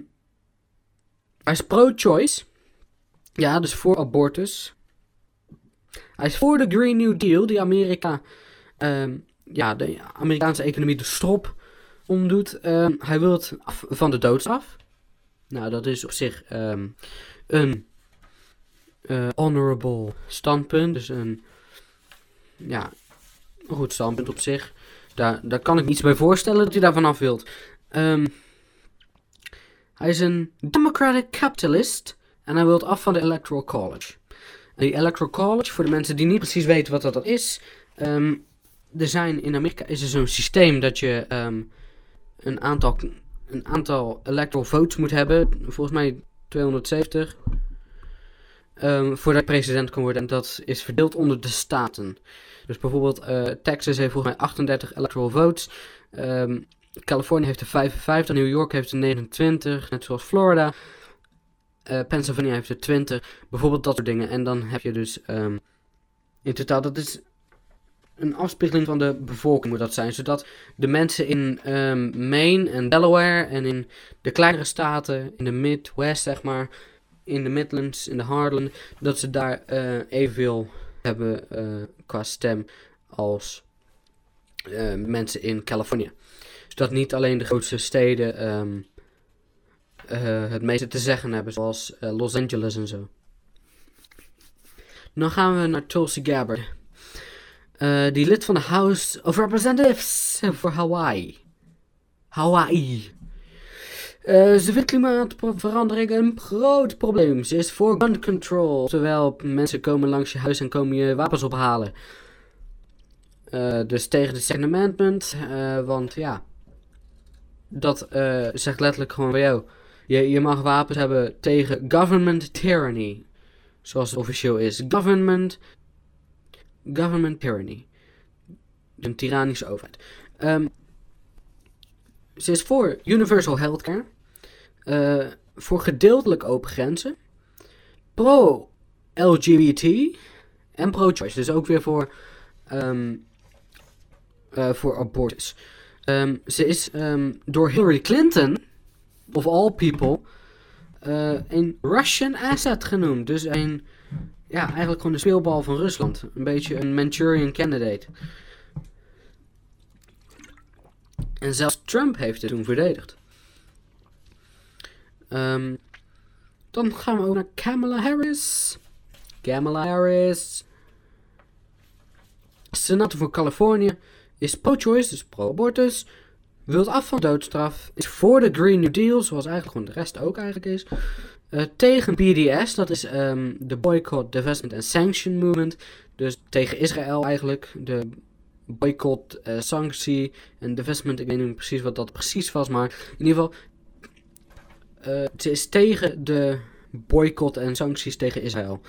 hij is pro-choice. Ja, dus voor abortus. Hij is voor de Green New Deal, die Amerika, ehm, ja, de Amerikaanse economie de strop omdoet. Ehm, hij wil het van de doodstraf. Nou, dat is op zich een eh, honorable standpunt. Dus een, ja, goed standpunt op zich. Daar, daar kan ik me iets bij voorstellen dat hij daarvan af wilt. Ehm, hij is een democratic capitalist. En hij wil af van de Electoral College. Die Electoral College, voor de mensen die niet precies weten wat dat, is. ehm, er zijn in Amerika is er zo'n systeem dat je ehm, een, aantal, een aantal electoral votes moet hebben. Volgens mij 270. Ehm, voordat je president kan worden. En dat is verdeeld onder de staten. Dus bijvoorbeeld eh, Texas heeft volgens mij 38 electoral votes. Ehm, Californië heeft er 55. New York heeft er 29. Net zoals Florida. Eh, Pennsylvania heeft er 20. Bijvoorbeeld dat soort dingen. En dan heb je dus ehm, in totaal, dat is een afspiegeling van de bevolking moet dat zijn. Zodat de mensen in Maine en Delaware en in de kleinere staten, in de Midwest zeg maar, in de Midlands, in de Heartland, dat ze daar eh, evenveel hebben eh, qua stem als eh, mensen in Californië. Zodat niet alleen de grootste steden ehm, eh, het meeste te zeggen hebben, zoals Los Angeles en zo. Dan gaan we naar Tulsi Gabbard. Die lid van de House of Representatives voor Hawaii. Hawaii. Eh, ze vindt klimaatverandering een groot probleem. Ze is voor gun control. Terwijl mensen komen langs je huis en komen je wapens ophalen. Eh, dus tegen de Second Amendment. eh, want ja. Dat zegt letterlijk gewoon bij jou. Je, je mag wapens hebben tegen government tyranny. Zoals het officieel is. Government. Government tyranny. Een tyrannische overheid. Ehm, ze is voor universal healthcare. Eh, voor gedeeltelijk open grenzen. Pro-LGBT. En pro-choice. Dus ook weer voor, ehm, eh, voor abortus. Ehm, ze is ehm, door Hillary Clinton, of all people, eh, een Russian asset genoemd. Dus een, ja, eigenlijk gewoon de speelbal van Rusland. Een beetje een Manchurian candidate. En zelfs Trump heeft het toen verdedigd. Ehm, dan gaan we over naar Kamala Harris. Kamala Harris. Senator voor Californië is pro-choice, dus pro-abortus. Wilt af van doodstraf. Is voor de Green New Deal, zoals eigenlijk gewoon de rest ook eigenlijk is. Eh, tegen BDS, dat is ehm, de Boycott, Divestment and Sanction Movement. Dus tegen Israël eigenlijk. De boycott, eh, sanctie en divestment. Ik weet niet precies wat dat precies was, maar in ieder geval. Eh, ze is tegen de boycott en sancties tegen Israël.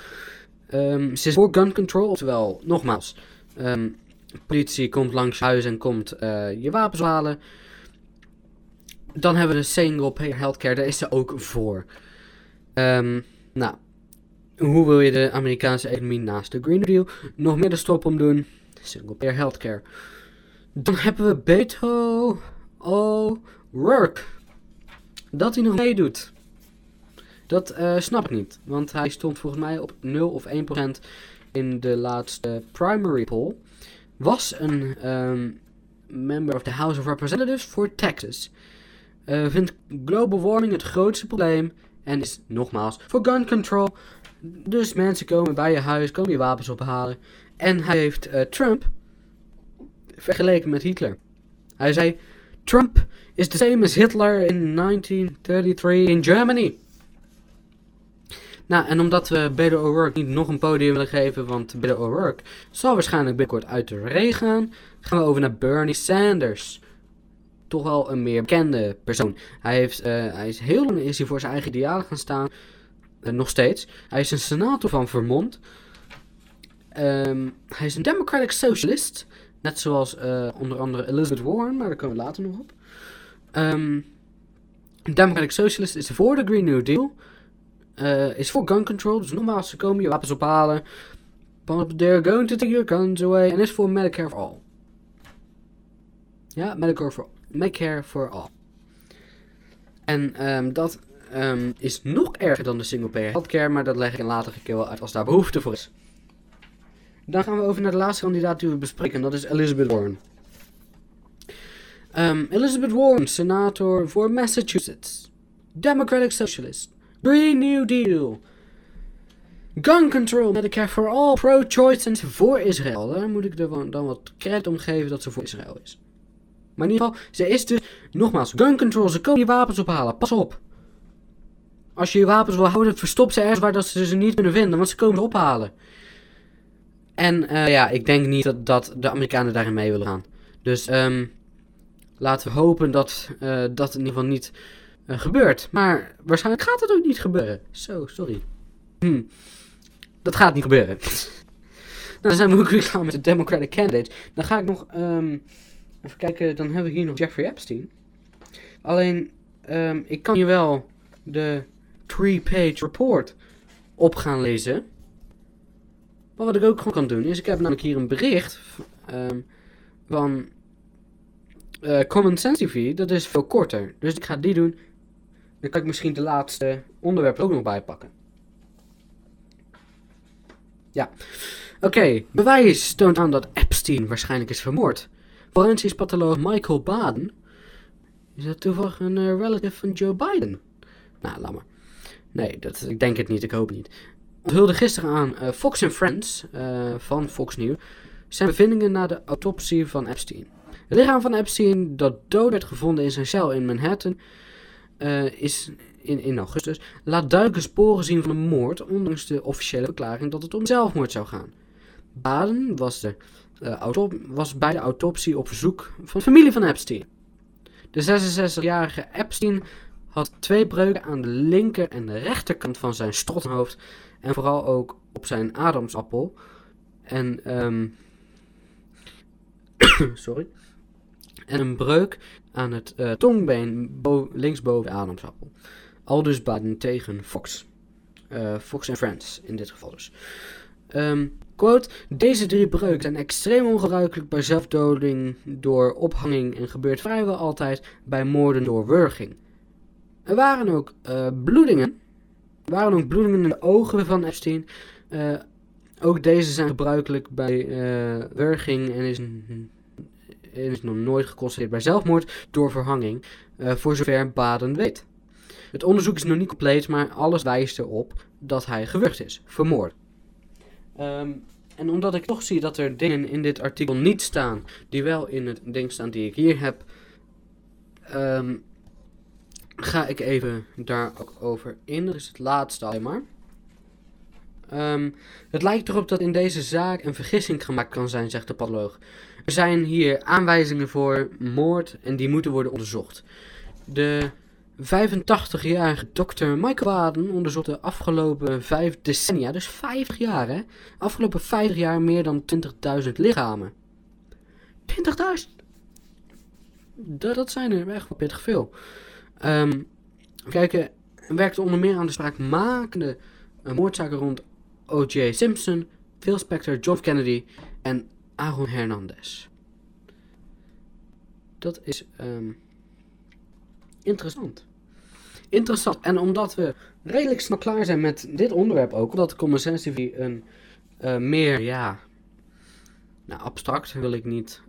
Ehm, ze is voor gun control, oftewel, nogmaals. ehm, politie komt langs huis en komt eh, je wapens halen. Dan hebben we de single payer healthcare, daar is ze ook voor. Ehm, nou, hoe wil je de Amerikaanse economie naast de Green Deal nog meer de stop om doen? Single payer healthcare. Dan hebben we Beto O'Rourke. Dat hij nog meedoet. Dat eh, snap ik niet. Want hij stond volgens mij op 0 of 1% in de laatste primary poll. Was een ehm, member of the House of Representatives voor Texas. Eh, vindt global warming het grootste probleem. En is nogmaals voor gun control. Dus mensen komen bij je huis, komen je wapens ophalen. En hij heeft eh, Trump vergeleken met Hitler. Hij zei: Trump is the same as Hitler in 1933 in Germany. Nou, en omdat we Beto O'Rourke niet nog een podium willen geven, want Beto O'Rourke zal waarschijnlijk binnenkort uit de regen gaan, gaan we over naar Bernie Sanders. Toch wel een meer bekende persoon. Hij, heeft, eh, hij is heel lang is hij voor zijn eigen idealen gaan staan. Eh, nog steeds. Hij is een senator van Vermont. Ehm, hij is een democratic socialist. Net zoals eh, onder andere Elizabeth Warren, maar daar komen we later nog op. Ehm, democratic socialist is voor de Green New Deal. Eh, is voor gun control. Dus nogmaals, ze komen je wapens ophalen. But they're going to take your guns away. En is voor Medicare for all. Ja, Medicare for, Medicare for all. En ehm, dat ehm, is nog erger dan de single payer healthcare. Maar dat leg ik een latere keer wel uit als daar behoefte voor is. Dan gaan we over naar de laatste kandidaat die we bespreken. En dat is Elizabeth Warren. Ehm, Elizabeth Warren, senator voor Massachusetts. Democratic Socialist. Green New Deal. Gun control, Medicare for all, pro-choice en voor Israël. Daar moet ik er dan dan wat credit om geven dat ze voor Israël is. Maar in ieder geval, ze is dus, nogmaals, gun control, ze komen je wapens ophalen. Pas op. Als je je wapens wil houden, verstop ze ergens waar dat ze ze niet kunnen vinden, want ze komen ze ophalen. En eh, ja, ik denk niet dat, dat de Amerikanen daarin mee willen gaan. Dus ehm, laten we hopen dat eh, dat in ieder geval niet eh, gebeurt. Maar waarschijnlijk gaat het ook niet gebeuren. Zo, sorry. Hm. Dat gaat niet gebeuren. nou, dan zijn we ook weer klaar met de Democratic candidates. Dan ga ik nog ehm, even kijken. Dan hebben we hier nog Jeffrey Epstein. Alleen, ehm, ik kan hier wel de three-page report op gaan lezen. Wat ik ook gewoon kan doen, is ik heb namelijk hier een bericht ehm, van eh, Common Sense TV. Dat is veel korter. Dus ik ga die doen. Dan kan ik misschien de laatste onderwerpen ook nog bijpakken. Ja. Oké, bewijs toont aan dat Epstein waarschijnlijk is vermoord. Forensisch patholoog Michael Baden. Is dat toevallig een eh, relative van Joe Biden? Nou, laat maar. Nee, dat, ik denk het niet, ik hoop niet. Onthulde gisteren aan eh, Fox Friends eh, van Fox News zijn bevindingen na de autopsie van Epstein. Het lichaam van Epstein, dat dood werd gevonden in zijn cel in Manhattan, eh, is in, in augustus, laat duidelijke sporen zien van een moord, ondanks de officiële verklaring dat het om zelfmoord zou gaan. Baden was, was bij de autopsie op verzoek van de familie van Epstein. De 66-jarige Epstein had twee breuken aan de linker en de rechterkant van zijn strottenhoofd en vooral ook op zijn adamsappel. En, ehm sorry. En een breuk aan het eh, tongbeen bo- linksboven de adamsappel. Al dus Baden tegen Fox. Eh, Fox en Friends in dit geval dus. Ehm, quote, deze drie breuken zijn extreem ongebruikelijk bij zelfdoding door ophanging en gebeurt vrijwel altijd bij moorden door wurging. Er waren ook eh, bloedingen. Waren ook bloedingen in de ogen van Epstein. Eh, ook deze zijn gebruikelijk bij eh wurging en is, is nog nooit geconstateerd bij zelfmoord door verhanging, eh, voor zover Baden weet. Het onderzoek is nog niet compleet, maar alles wijst erop dat hij gewurgd is, vermoord. Ehm, en omdat ik toch zie dat er dingen in dit artikel niet staan, die wel in het ding staan die ik hier heb, ehm, ga ik even daar ook over in. Dat is het laatste alleen maar. Ehm, het lijkt erop dat in deze zaak een vergissing gemaakt kan zijn, zegt de patholoog. Er zijn hier aanwijzingen voor moord en die moeten worden onderzocht. De 85-jarige dokter Michael Baden onderzocht de afgelopen vijf decennia, dus 50 jaar hè, afgelopen 50 jaar meer dan 20.000 lichamen. 20.000! Dat, dat zijn er echt wel pittig veel. Ehm, even kijken, werkte onder meer aan de spraakmakende uh, moordzaken rond O.J. Simpson, Phil Spector, John. Kennedy en Aaron Hernandez. Dat is ehm, interessant. Interessant. En omdat we redelijk snel klaar zijn met dit onderwerp ook, omdat Common TV een eh, meer, ja, nou abstract wil ik niet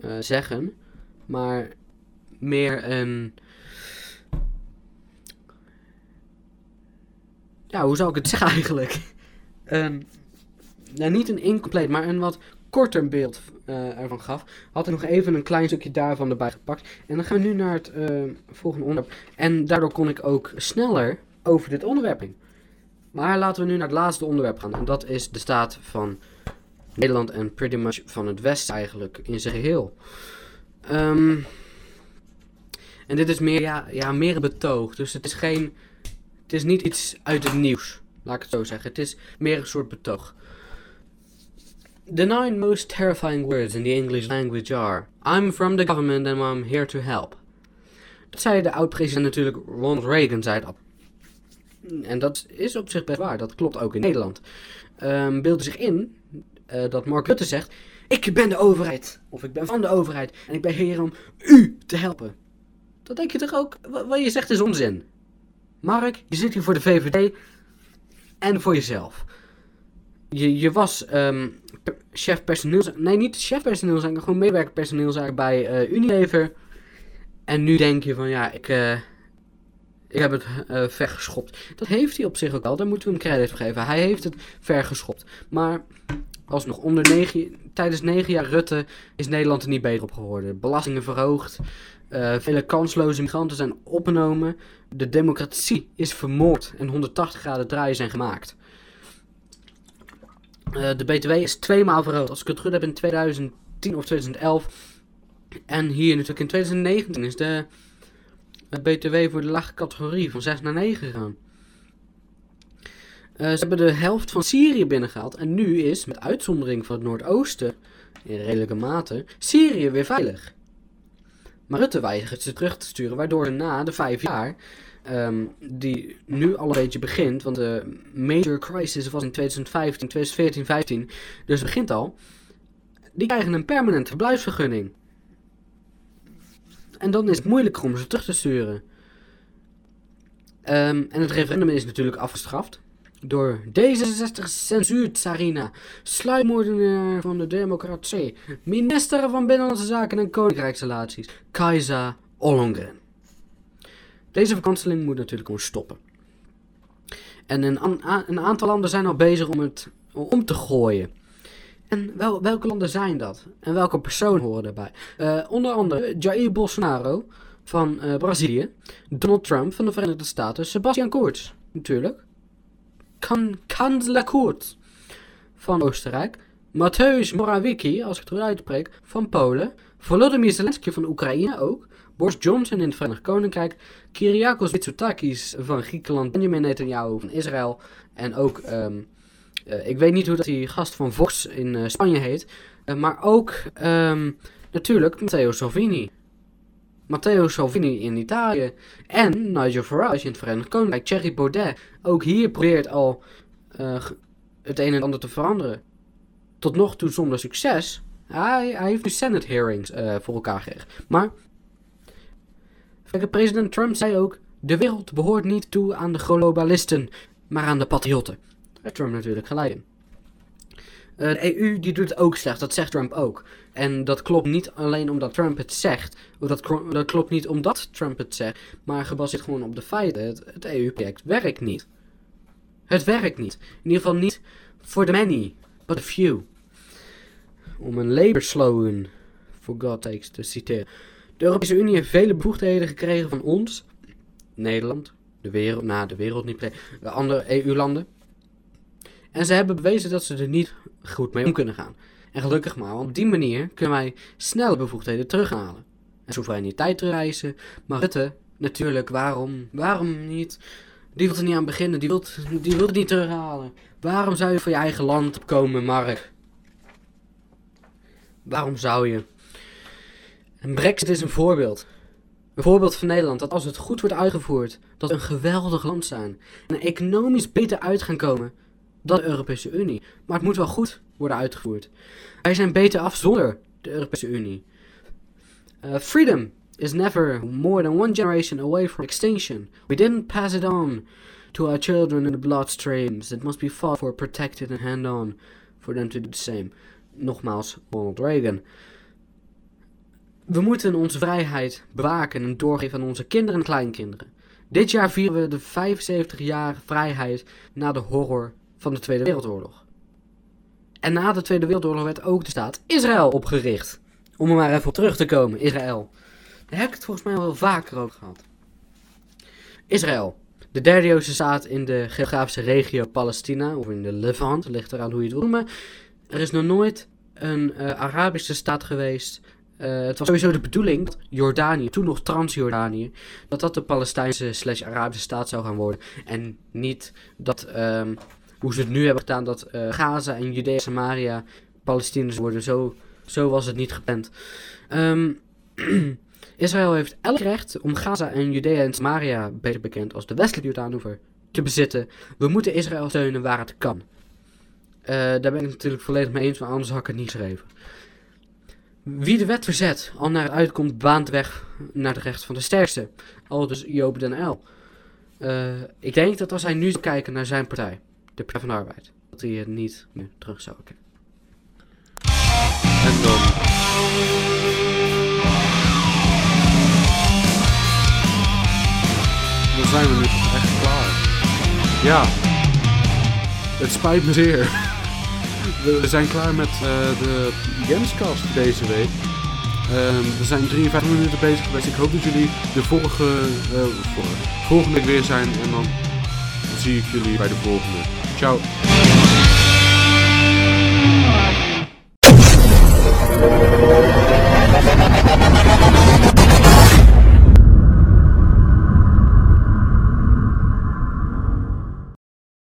eh, zeggen, maar meer een, ja, hoe zou ik het zeggen eigenlijk? Nou, niet een incompleet, maar een wat korter beeld eh, ervan gaf, had ik nog even een klein stukje daarvan erbij gepakt. En dan gaan we nu naar het eh, volgende onderwerp. En daardoor kon ik ook sneller over dit onderwerp heen. Maar laten we nu naar het laatste onderwerp gaan. En dat is de staat van Nederland en pretty much van het Westen eigenlijk in zijn geheel. Ehm, en dit is meer, ja, ja, meer een betoog. Dus het is geen. Het is niet iets uit het nieuws. Laat ik het zo zeggen. Het is meer een soort betoog. The nine most terrifying words in the English language are: I'm from the government and I'm here to help. Dat zei de oud-president natuurlijk Ronald Reagan, zei dat. En dat is op zich best waar, dat klopt ook in Nederland. Um, beelde zich in uh, dat Mark Rutte zegt: Ik ben de overheid, of ik ben van de overheid en ik ben hier om u te helpen. Dat denk je toch ook? Wat je zegt is onzin. Mark, je zit hier voor de VVD en voor jezelf. Je, je was um, chef personeelszaken. Nee, niet chef personeelszaken, gewoon medewerker personeelszaken bij uh, Unilever. En nu denk je van ja, ik, uh, ik heb het uh, vergeschopt. Dat heeft hij op zich ook wel, daar moeten we hem credit voor geven. Hij heeft het vergeschopt. Maar alsnog, onder negen, tijdens negen jaar Rutte is Nederland er niet beter op geworden. Belastingen verhoogd, vele kansloze migranten zijn opgenomen. De democratie is vermoord en 180 graden draaien zijn gemaakt. Uh, de BTW is twee maal verhoogd. Als ik het goed heb in 2010 of 2011. En hier natuurlijk in 2019 is de BTW voor de lage categorie van 6 naar 9 gegaan. Uh, ze hebben de helft van Syrië binnengehaald. En nu is, met uitzondering van het Noordoosten, in redelijke mate, Syrië weer veilig. Maar Rutte weigert ze terug te sturen, waardoor na de vijf jaar Um, die nu al een beetje begint. Want de major crisis was in 2015, 2014, 15. Dus begint al. Die krijgen een permanente verblijfsvergunning. En dan is het moeilijker om ze terug te sturen. Um, en het referendum is natuurlijk afgestraft. Door D66 censuurt Sarina, sluitmoordenaar van de democratie, minister van Binnenlandse Zaken en Koninkrijksrelaties, Kajsa Ollongren. Deze verkanseling moet natuurlijk gewoon stoppen. En een, een, aantal landen zijn al bezig om het om te gooien. En wel, welke landen zijn dat? En welke personen horen daarbij? Eh, onder andere Jair Bolsonaro van eh, Brazilië, Donald Trump van de Verenigde Staten, Sebastian Kurz natuurlijk, kan Kansler Kurz van Oostenrijk, Mateusz Morawiecki, als ik het goed uitspreek, van Polen, Volodymyr Zelensky van Oekraïne ook, Boris Johnson in het Verenigd Koninkrijk, Kyriakos Mitsotakis van Griekenland, Benjamin Netanyahu van Israël en ook, ehm, eh, ik weet niet hoe dat die gast van Vox in eh, Spanje heet, eh, maar ook ehm, natuurlijk Matteo Salvini. Matteo Salvini in Italië en Nigel Farage in het Verenigd Koninkrijk, Thierry Baudet. Ook hier probeert al eh, het een en ander te veranderen. Tot nog toe zonder succes. Hij, hij heeft de Senate hearings eh, voor elkaar gekregen. Maar president Trump zei ook: de wereld behoort niet toe aan de globalisten, maar aan de patriotten. Daar Trump natuurlijk gelijk in. Eh, de EU die doet het ook slecht, dat zegt Trump ook. En dat klopt niet alleen omdat Trump het zegt, dat, dat klopt niet omdat Trump het zegt, maar gebaseerd gewoon op de feiten. Het, EU-project werkt niet. Het werkt niet. In ieder geval niet for the many, but the few. Om een Labour for God takes, te citeren. De Europese Unie heeft vele bevoegdheden gekregen van ons, Nederland, de wereld, nou de wereld niet, de andere EU-landen. En ze hebben bewezen dat ze er niet goed mee om kunnen gaan. En gelukkig maar, want op die manier kunnen wij snelle bevoegdheden terughalen. En soevereiniteit terugreizen. Maar Rutte, natuurlijk, waarom, waarom niet? Die wil er niet aan beginnen, die wil, die wil het niet terughalen. Waarom zou je voor je eigen land opkomen, Mark? Waarom zou je? En Brexit is een voorbeeld. Een voorbeeld van Nederland, dat als het goed wordt uitgevoerd, dat we een geweldig land zijn. En economisch beter uit gaan komen dan de Europese Unie. Maar het moet wel goed worden uitgevoerd. Wij zijn beter af zonder de Europese Unie. Uh, freedom is never more than one generation away from extinction. We didn't pass it on to our children in the bloodstreams. It must be fought for, protected and hand on for them to do the same. Nogmaals, Ronald Reagan. We moeten onze vrijheid bewaken en doorgeven aan onze kinderen en kleinkinderen. Dit jaar vieren we de 75 jaar vrijheid na de horror van de Tweede Wereldoorlog. En na de Tweede Wereldoorlog werd ook de staat Israël opgericht. Om er maar even op terug te komen, Israël. Daar heb ik het volgens mij wel vaker over gehad. Israël. De derde Joodse staat in de geografische regio Palestina, of in de Levant, ligt eraan hoe je het wil noemen. Er is nog nooit een uh, Arabische staat geweest. Uh, het was sowieso de bedoeling Jordanië, toen nog Transjordanië, dat dat de Palestijnse slash Arabische staat zou gaan worden. En niet dat, um, hoe ze het nu hebben gedaan, dat uh, Gaza en Judea en Samaria Palestiniërs worden. Zo, zo was het niet gepland. Um, Israël heeft elk recht om Gaza en Judea en Samaria, beter bekend als de westelijke Jordaanoever, te bezitten. We moeten Israël steunen waar het kan. Uh, daar ben ik natuurlijk volledig mee eens, maar anders had ik het niet geschreven. Wie de wet verzet, al naar het uitkomt, baant weg naar de recht van de sterkste. Al dus Joop den L. Uh, ik denk dat als hij nu kijken naar zijn partij, de Partij van Arbeid, dat hij het niet meer terug zou kijken. En dan... Dan zijn we nu echt klaar. Ja. Het spijt me zeer. We zijn klaar met uh, de Gamescast deze week. Uh, we zijn 53 minuten bezig geweest. Ik hoop dat jullie de vorige, uh, volgende week weer zijn. En dan zie ik jullie bij de volgende. Ciao. Thank you.